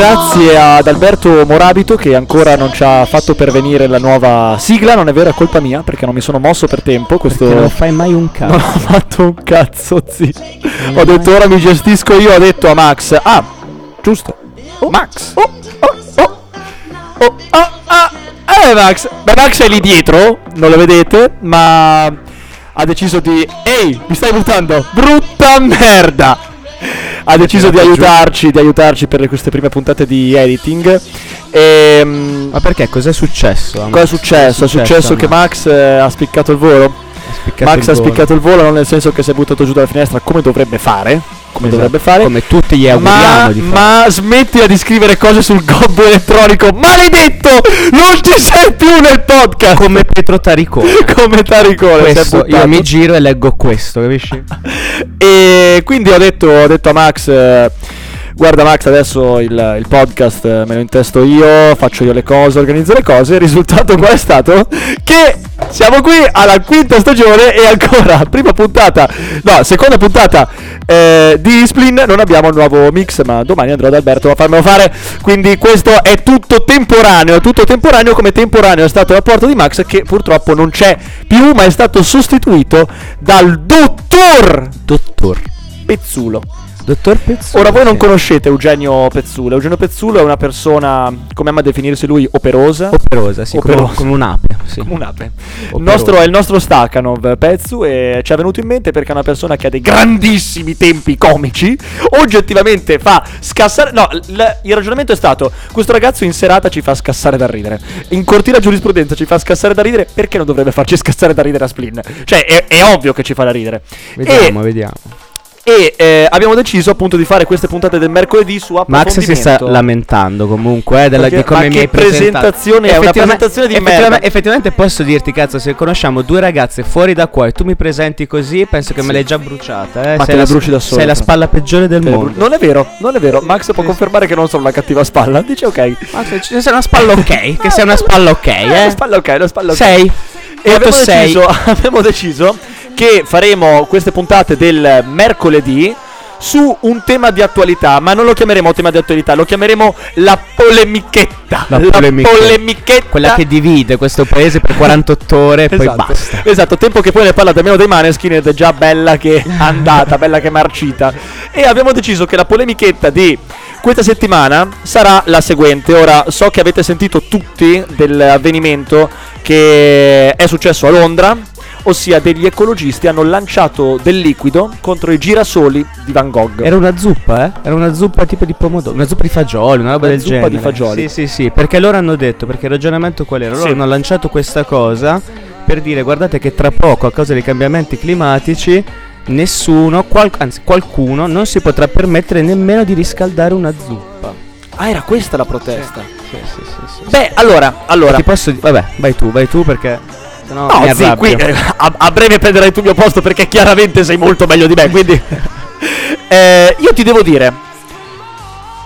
grazie ad Alberto Morabito che ancora non ci ha fatto pervenire la nuova sigla. Non è vero, è colpa mia perché non mi sono mosso per tempo. Questo Che non fai mai un cazzo. Non ho fatto un cazzo, zi. Ho detto ora mi gestisco io. Ho detto a Max. Ah, giusto. Max. Oh, oh, oh. Oh, ah, ah. Eh, Max. Beh, Max è lì dietro. Non lo vedete, ma ha deciso di. Ehi, mi stai buttando? Brutta merda! Ha deciso di aiutarci, di aiutarci per queste prime puntate di editing. Ehm, Ma perché? Cos'è successo? Cosa è successo? È successo che Max eh, ha spiccato il volo? Ha spiccato Max il ha volo. spiccato il volo non nel senso che si è buttato giù dalla finestra come dovrebbe fare, come Esatto. dovrebbe fare. Come tutti gli auguriamo ma, di fare. ma smettila di scrivere cose sul gobbo elettronico. Maledetto! Non ci sei più nel podcast! Come Pietro Taricone. Come Taricone. questo, io mi giro e leggo questo, capisci? E quindi ho detto, ho detto a Max, eh, guarda Max, adesso il, il podcast eh, me lo intesto io, faccio io le cose, organizzo le cose. Il risultato qual è stato? Che siamo qui alla quinta stagione e ancora, prima puntata, no, seconda puntata eh, di Splin, non abbiamo il nuovo mix, ma domani andrò da Alberto a farmelo fare. Quindi questo è tutto temporaneo, tutto temporaneo come temporaneo è stato il rapporto di Max che purtroppo non c'è più, ma è stato sostituito dal dottor Dottor. Pezzulo. Dottor Pezzulo. Ora voi non conoscete Eugenio Pezzulo. Eugenio Pezzulo è una persona, come ama definirsi lui, operosa. Operosa, sì, come, Operosa. come un'ape. Sì. Come un'ape. Il nostro, è il nostro Stakhanov Pezzu e ci è venuto in mente perché è una persona che ha dei grandissimi tempi comici. Oggettivamente fa scassare. No, l- il ragionamento è stato: questo ragazzo in serata ci fa scassare da ridere. In cortina giurisprudenza ci fa scassare da ridere. Perché non dovrebbe farci scassare da ridere a Splin? Cioè, è, è ovvio che ci fa da ridere. Vediamo, e vediamo. E eh, abbiamo deciso appunto di fare queste puntate del mercoledì su Max si sta approfondimento. lamentando comunque eh, della, Perché- di come ma mi che hai presentazione è? Una presentazione di effettivamente, merda. effettivamente posso dirti, cazzo, se conosciamo due ragazze fuori da qua e tu mi presenti così, penso che me l'hai già bruciata. Eh? Ma sei te la bruci da sola, Sei la spalla peggiore del mondo. Non è vero, non è vero. Max può Sì, confermare che non sono una cattiva spalla. Dice ok. Max, sei una spalla ok. che sei una spalla ok, Eh, una eh? spalla ok, una spalla ok. Sei. E abbiamo deciso, abbiamo deciso che faremo queste puntate del mercoledì su un tema di attualità, ma non lo chiameremo tema di attualità, lo chiameremo la polemichetta. La polemichetta. polemichetta. Quella che divide questo paese per 48 ore e poi Esatto, basta. esatto, tempo che poi ne parlate almeno dei Maneskin ed è già bella che è andata, bella che è marcita. E abbiamo deciso che la polemichetta di questa settimana sarà la seguente. Ora so che avete sentito tutti dell'avvenimento che è successo a Londra, ossia degli ecologisti hanno lanciato del liquido contro i girasoli di Van Gogh. Era una zuppa, eh? Era una zuppa tipo di pomodoro, una zuppa di fagioli, una roba Una del zuppa genere. di fagioli. Sì, sì, sì, perché loro hanno detto, perché il ragionamento qual era? Loro Sì. hanno lanciato questa cosa per dire guardate che tra poco a causa dei cambiamenti climatici nessuno, qual- anzi qualcuno non si potrà permettere nemmeno di riscaldare una zuppa. Ah, era questa la protesta. Sì, sì, sì, sì. Beh, allora, allora Ti posso vabbè, vai tu, vai tu perché sennò No, mi sì, qui eh, a, a breve prenderai tu il mio posto perché chiaramente sei molto meglio di me. Quindi, Eh, io ti devo dire.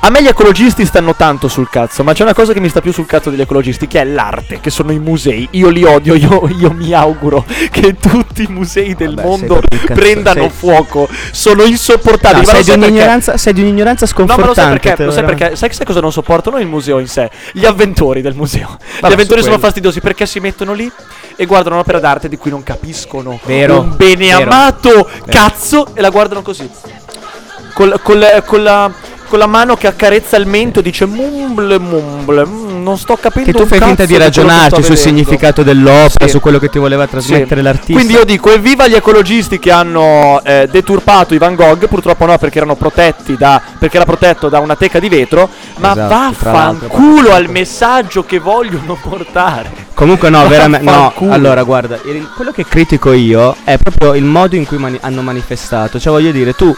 A me gli ecologisti stanno tanto sul cazzo, ma c'è una cosa che mi sta più sul cazzo degli ecologisti, che è l'arte, che sono i musei. Io li odio, io, io mi auguro che tutti i musei del Vabbè, mondo prendano sei- fuoco. Sono insopportabili. No, sei, di perché? un'ignoranza, sei di un'ignoranza No, ma sconfortante. lo sai perché? Lo sai perché? Sai, sai cosa non sopporto? Non il museo in sé, gli avventori del museo. gli avventori sono fastidiosi perché si mettono lì e guardano un'opera d'arte di cui non capiscono Vero, un bene vero. amato cazzo e la guardano così. Col- col- con, la, con la mano che accarezza il mento dice mumble mumble. mm, non sto capendo Che tu fai finta di ragionarci sul significato dell'opera, Sì. su quello che ti voleva trasmettere Sì. l'artista. Quindi io dico, evviva gli ecologisti che hanno eh, deturpato i Van Gogh, purtroppo no perché erano protetti da perché era protetto da una teca di vetro, ma Esatto, vaffanculo al messaggio che vogliono portare. Comunque no, veramente no. Allora, guarda, il- quello che critico io è proprio il modo in cui mani- hanno manifestato. Cioè, voglio dire, tu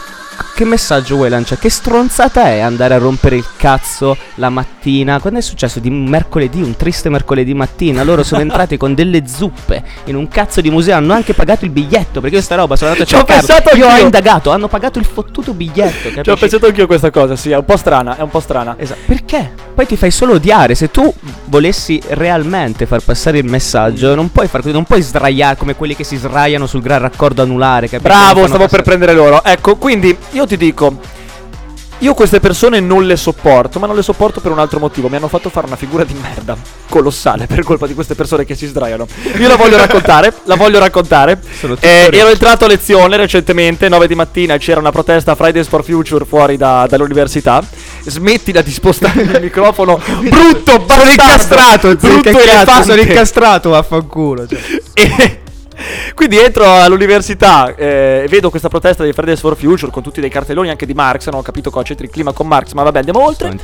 che messaggio vuoi lanciare? Che stronzata è andare a rompere il cazzo la mattina? Quando è successo di mercoledì, un triste mercoledì mattina, loro sono entrati con delle zuppe in un cazzo di museo, hanno anche pagato il biglietto, perché io sta roba sono andato a pensato Io ho indagato, hanno pagato il fottuto biglietto, Ci ho capisci? pensato anch'io questa cosa, sì, è un po' strana, è un po' strana. Esatto. Perché? Poi ti fai solo odiare. Se tu volessi realmente far passare il messaggio, non puoi far così, non puoi sdraiare come quelli che si sdraiano sul gran raccordo anulare. capito? Non Bravo, stavo per passare- prendere loro. Ecco, quindi io ti dico. Io queste persone non le sopporto, ma non le sopporto per un altro motivo. Mi hanno fatto fare una figura di merda colossale per colpa di queste persone che si sdraiano. Io la voglio raccontare, la voglio raccontare. Sono Eh, ero entrato a lezione recentemente, 9 di mattina, c'era una protesta Fridays for Future fuori da- dall'università. Smettila di spostare il microfono, brutto, Sono bastardo, incastrato, zio, brutto sono incastrato, vaffanculo. Cioè. E quindi entro all'università e vedo questa protesta dei Fridays for Future con tutti dei cartelloni anche di Marx. Non ho capito cosa c'entri il clima con Marx, ma vabbè, andiamo oltre.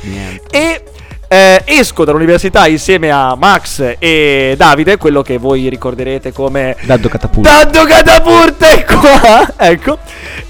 E eh, esco dall'università insieme a Max e Davide, quello che voi ricorderete come Daddo catapulto. Dando catapurte è qua. ecco.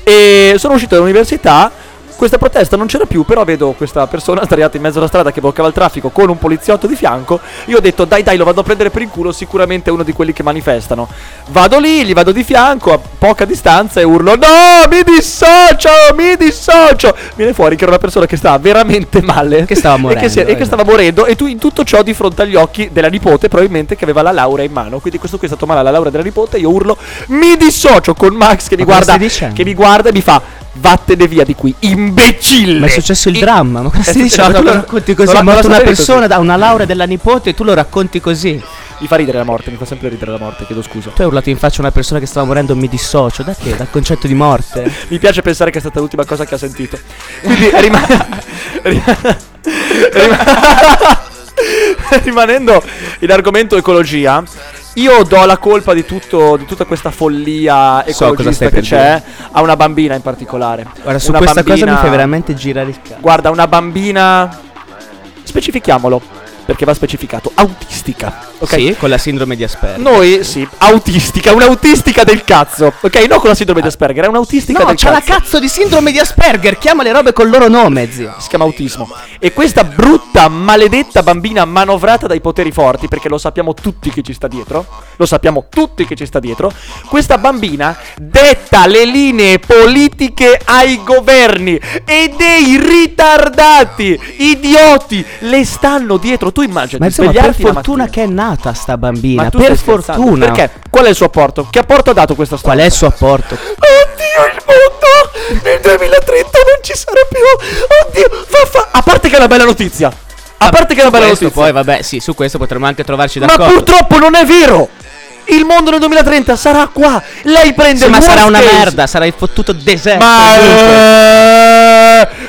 E sono uscito dall'università. Questa protesta non c'era più, però vedo questa persona sdraiata in mezzo alla strada che bloccava il traffico con un poliziotto di fianco. Io ho detto, dai, dai, lo vado a prendere per il culo. Sicuramente è uno di quelli che manifestano. Vado lì, gli vado di fianco a poca distanza e urlo: No, mi dissocio, mi dissocio. Viene fuori che era una persona che stava veramente male. Che stava E che, si- morendo, e che stava morendo. E tu in tutto ciò di fronte agli occhi della nipote, probabilmente che aveva la laurea in mano. Quindi questo qui è stato male alla laurea della nipote. Io urlo: Mi dissocio con Max che mi guarda. Che mi guarda e mi fa. Vattene via di qui, imbecille! Ma è successo il dramma, ma cosa stai dicendo? no, tu lo racconti così, è morta una persona da una laurea della nipote e tu lo racconti così. Mi fa ridere la morte, mi fa sempre ridere la morte, chiedo scusa. Tu hai urlato in faccia a una persona che stava morendo, mi dissocio. Da che? Dal concetto di morte? Mi piace pensare che è stata l'ultima cosa che ha sentito. Quindi rima- rimanendo in argomento ecologia, io do la colpa di, tutto, di tutta questa follia So cosa ecologista stai che c'è a una bambina in particolare. Guarda, su Una questa cosa bambina- mi fai veramente girare il cazzo. Guarda, una bambina. Specifichiamolo. Perché va specificato. Autistica. Ok? Sì, con la sindrome di Asperger. Noi, sì, autistica, un'autistica del cazzo. Ok, non con la sindrome di Asperger, è un'autistica No, del c'ha la cazzo. cazzo di sindrome di Asperger. Chiama le robe col loro nome, zio. si chiama autismo. E questa brutta, maledetta bambina manovrata dai poteri forti, perché lo sappiamo tutti che ci sta dietro, lo sappiamo tutti che ci sta dietro, questa bambina detta le linee politiche ai governi e dei ritardati, idioti, le stanno dietro. Tu immagini, Ma insomma, per fortuna che è nata sta bambina. Ma Per fortuna. Perché? Qual è il suo apporto? Che apporto ha dato questa storia? Qual è il suo apporto? Oddio, il mondo nel 2030 non ci sarà più. Oddio, fa, fa. A parte che è una bella notizia. A parte che è una bella questo notizia. poi, vabbè, sì, su questo potremmo anche trovarci Ma d'accordo. purtroppo non è vero. Il mondo nel 2030 sarà qua. Lei prende Sì, il ma sarà una case. merda, sarà il fottuto deserto. Ma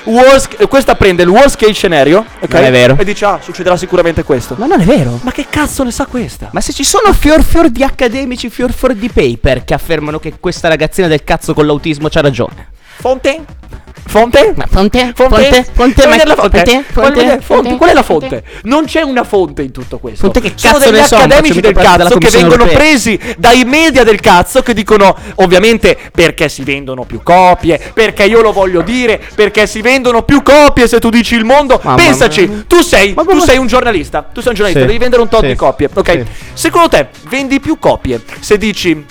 worst- questa prende il worst case scenario, ok? Non è vero. E dice "Ah, succederà sicuramente questo". Ma non è vero. Ma che cazzo ne sa questa? Ma se ci sono fior fior di accademici, fior fior di paper che affermano che questa ragazzina del cazzo con l'autismo c'ha ragione. Fonte? Fonte? Ma fonte? Fonte? Fonte? Fonte? Ma- la fonte? fonte? Fonte? Fonte? Fonte? Qual è la Fonte? Non c'è una fonte in tutto questo. Fonte che Sono cazzo degli ne accademici del cazzo che vengono Europea. presi dai media del cazzo che dicono ovviamente perché si vendono più copie, perché io lo voglio dire, perché si vendono più copie se tu dici il mondo. Mamma Pensaci, mia. tu sei, Ma tu sei un giornalista, tu sei un giornalista, Sì. devi vendere un tot Sì. di copie, ok? Sì. Secondo te vendi più copie se dici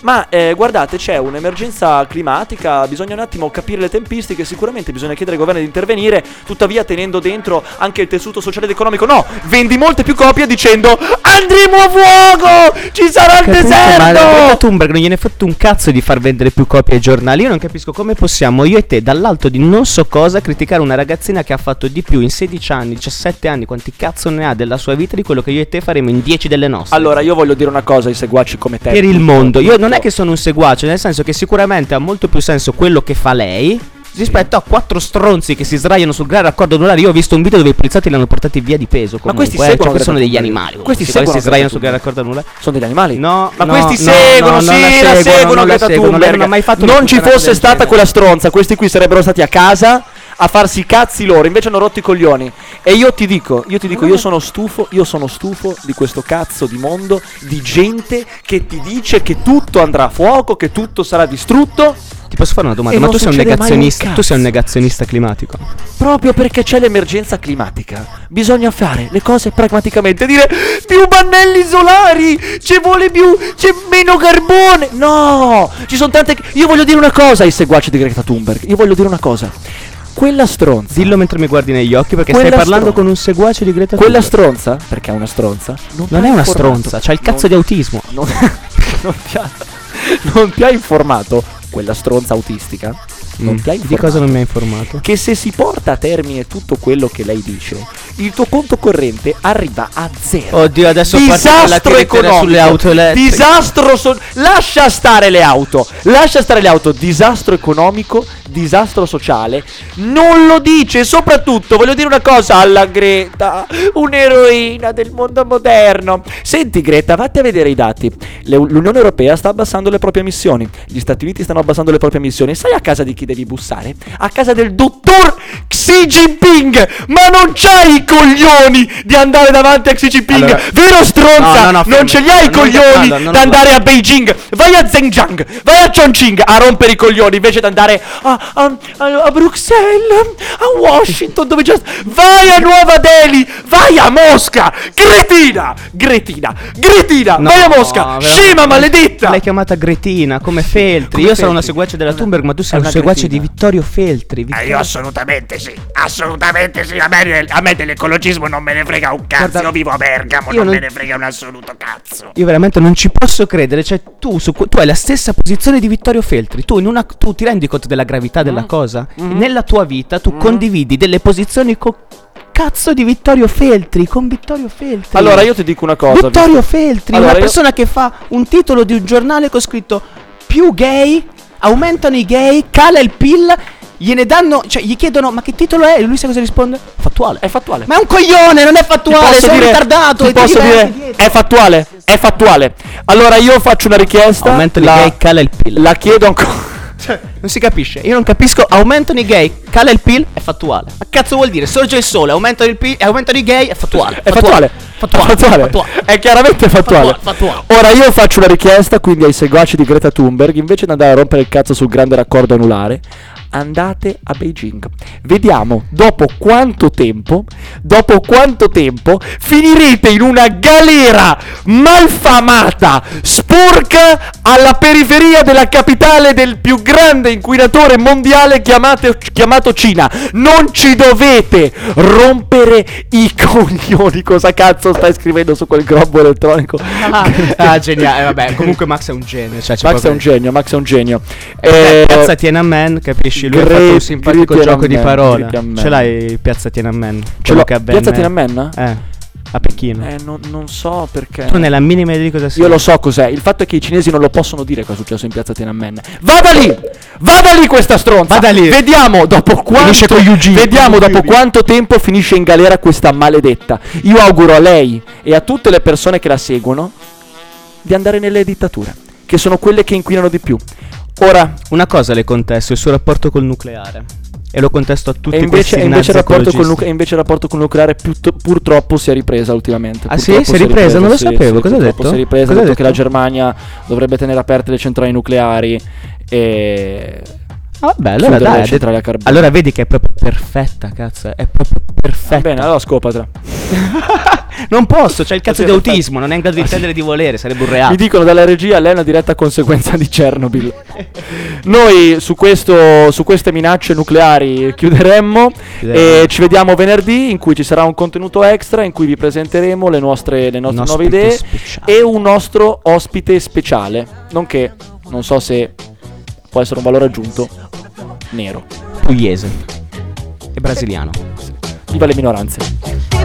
ma eh, guardate, c'è un'emergenza climatica, bisogna un attimo capire le tempistiche, sicuramente bisogna chiedere ai governi di intervenire, tuttavia tenendo dentro anche il tessuto sociale ed economico. No, vendi molte più copie dicendo andremo a fuoco, ci sarà il Che appunto, Ma deserto. Thunberg non gliene è fatto un cazzo di far vendere più copie ai giornali. Io non capisco come possiamo io e te dall'alto di non so cosa criticare una ragazzina che ha fatto di più in 16 anni, 17 anni, quanti cazzo ne ha della sua vita di quello che io e te faremo in 10 delle nostre. Allora, io voglio dire una cosa ai seguaci come te. per il mondo. Io non è tutto. che sono un seguace, nel senso che sicuramente ha molto più senso quello che fa lei rispetto a quattro stronzi che si sdraiano sul gran raccordo anulare. Io ho visto un video dove i poliziotti li hanno portati via di peso. Ma Comunque, questi eh, seguono cioè, questi sono Greta degli animali. Questi qua seguono si sdraiano Greta sul gran raccordo anulare. Sono degli animali? No, Ma no, questi no, seguono, no, sì, non la la seguono, non la Greta seguono, Thunberg. non una Non ci fosse stata quella stronza, questi qui sarebbero stati a casa a farsi i cazzi loro, invece hanno rotto i coglioni. E io ti dico, io ti dico, io sono stufo, io sono stufo di questo cazzo di mondo, di gente che ti dice che tutto andrà a fuoco, che tutto sarà distrutto, Ti posso fare una domanda? E Ma tu sei un mai un negazionista. Tu sei un negazionista climatico. proprio perché c'è l'emergenza climatica. Bisogna fare le cose pragmaticamente, dire più pannelli solari, ci vuole più, c'è meno carbone. No, ci sono tante Io voglio dire una cosa ai seguaci di Greta Thunberg. Io voglio dire una cosa. Quella stronza Dillo mentre mi guardi negli occhi perché Quella stai parlando stron- con un seguace di Greta Quella Thunberg. stronza, perché è una stronza, non, Non è ha una stronza, c'ha il cazzo Non- di autismo. non, non ti ha, non ti ha informato quella stronza autistica. Non Mm. ti ha Di informato cosa non mi hai informato? che se si porta a termine tutto quello che lei dice, il tuo conto corrente arriva a zero. Oddio, adesso Disastro economico, sulle auto elettriche. disastro so- lascia stare le auto, lascia stare le auto, disastro economico, disastro sociale, non lo dice, soprattutto voglio dire una cosa alla Greta, un'eroina del mondo moderno. Senti Greta, vatti a vedere i dati. Le- L'Unione Europea sta abbassando le proprie emissioni, gli Stati Uniti stanno abbassando le proprie emissioni. Sai a casa di chi devi bussare? A casa del dottor Xi Jinping, ma non c'hai coglioni di andare davanti a Xi Jinping, Allora- vero stronza? No, no, no, non ce li hai i coglioni da andare a Beijing, vai a Zhejiang, vai a Chongqing a rompere i coglioni invece di andare a, a- a- a Bruxelles, a Washington, dove già vai a Nuova Delhi, vai a Mosca, Gretina, Gretina, Gretina, vai a Mosca, scema maledetta. L'hai chiamata Gretina, come Feltri. Come Io sono una Feltri. seguace della Una- Thunberg, ma tu sei un una seguace di Vittorio Feltri. Eh, Vittorio- io assolutamente sì, assolutamente sì. A me, a me dell'ecologismo non me ne frega un cazzo. Guarda, io vivo a Bergamo, non, non- me ne frega un assoluto cazzo. Io veramente non ci posso credere. Cioè, tu, su, tu hai la stessa posizione di Vittorio Feltri. Tu, in una, tu ti rendi conto della gravità Mm. della cosa? Nella tua vita tu condividi delle posizioni con cazzo di Vittorio Feltri. Con Vittorio Feltri. Allora io ti dico una cosa. Vittorio visto- Feltri, Allora, una io- persona che fa un titolo di un giornale con scritto più gay, aumentano i gay, cala il PIL, gliene danno, cioè gli chiedono ma che titolo è? E lui sa cosa risponde? Fattuale. È fattuale. Ma è un coglione, non è fattuale, posso sei dire- ritardato ti posso dire dietro. è fattuale è fattuale allora io faccio una richiesta Aumentano la, i gay, cala il PIL. la chiedo ancora Non si capisce, io non capisco, aumentano i gay, cala il PIL, è fattuale. Ma cazzo vuol dire? Sorge il sole, aumentano il PIL, aumentano i gay, è fattuale. È fattuale. Fattuale. È fattuale. Fattuale. È chiaramente fattuale. Fattuale, Ora io faccio una richiesta quindi ai seguaci di Greta Thunberg, invece di andare a rompere il cazzo sul grande raccordo anulare, andate a Beijing. Vediamo dopo quanto tempo, dopo quanto tempo finirete in una galera malfamata, sporca alla periferia della capitale del più grande inquinatore mondiale chiamato, chiamato Cina. Non ci dovete rompere i coglioni. Cosa cazzo stai scrivendo su quel globo elettronico? Ah, ah, geniale, vabbè, comunque Max è un genio. Cioè, Max è un genio, Max è un genio. Eh, Eh, Piazza Tiananmen, capisci? Lui ha fatto un simpatico gioco di Tiananmen. Ce l'hai Piazza Tiananmen? ce Quello l'ho- che avvenne Piazza Tiananmen? Eh, a Pechino. Eh, non, non so perché. Tu nella minima idea di cosa sia. Io lo so cos'è. Il fatto è che i cinesi non lo possono dire cosa è successo in piazza Tiananmen. Vada lì! Vada lì questa stronza! Vada lì. Vediamo dopo Finisce quanto. Vediamo dopo quanto tempo finisce in galera questa maledetta. Io auguro a lei e a tutte le persone che la seguono di andare nelle dittature, che sono quelle che inquinano di più. Ora, Una cosa le contesto, il suo rapporto col nucleare. E lo contesto a tutti e invece, e invece il rapporto e invece il rapporto nucleare piutto- purtroppo si è ripresa ultimamente. Ah, sì? Si è ripresa? Non lo sì, sapevo. sì, Cosa ha purtroppo detto? Si è ripresa, Cosa ha ha detto che la detto? Germania dovrebbe tenere aperte le centrali nucleari e Ah, vabbè, allora dai. detto- carbone. Allora vedi che è proprio perfetta, cazzo. È proprio Va perfetta. bene, allora scopatra. Non posso, c'è il cazzo di autismo, non è in grado di intendere di volere, sarebbe un Mi reato. dicono dalla regia, lei è una diretta conseguenza di Chernobyl. Noi su, questo, su queste minacce nucleari chiuderemmo e ci vediamo venerdì in cui ci sarà un contenuto extra in cui vi presenteremo le nostre, le nostre nuove idee speciale. e un nostro ospite speciale, nonché, non so se può essere un valore aggiunto, nero. Pugliese. E brasiliano. Viva le minoranze.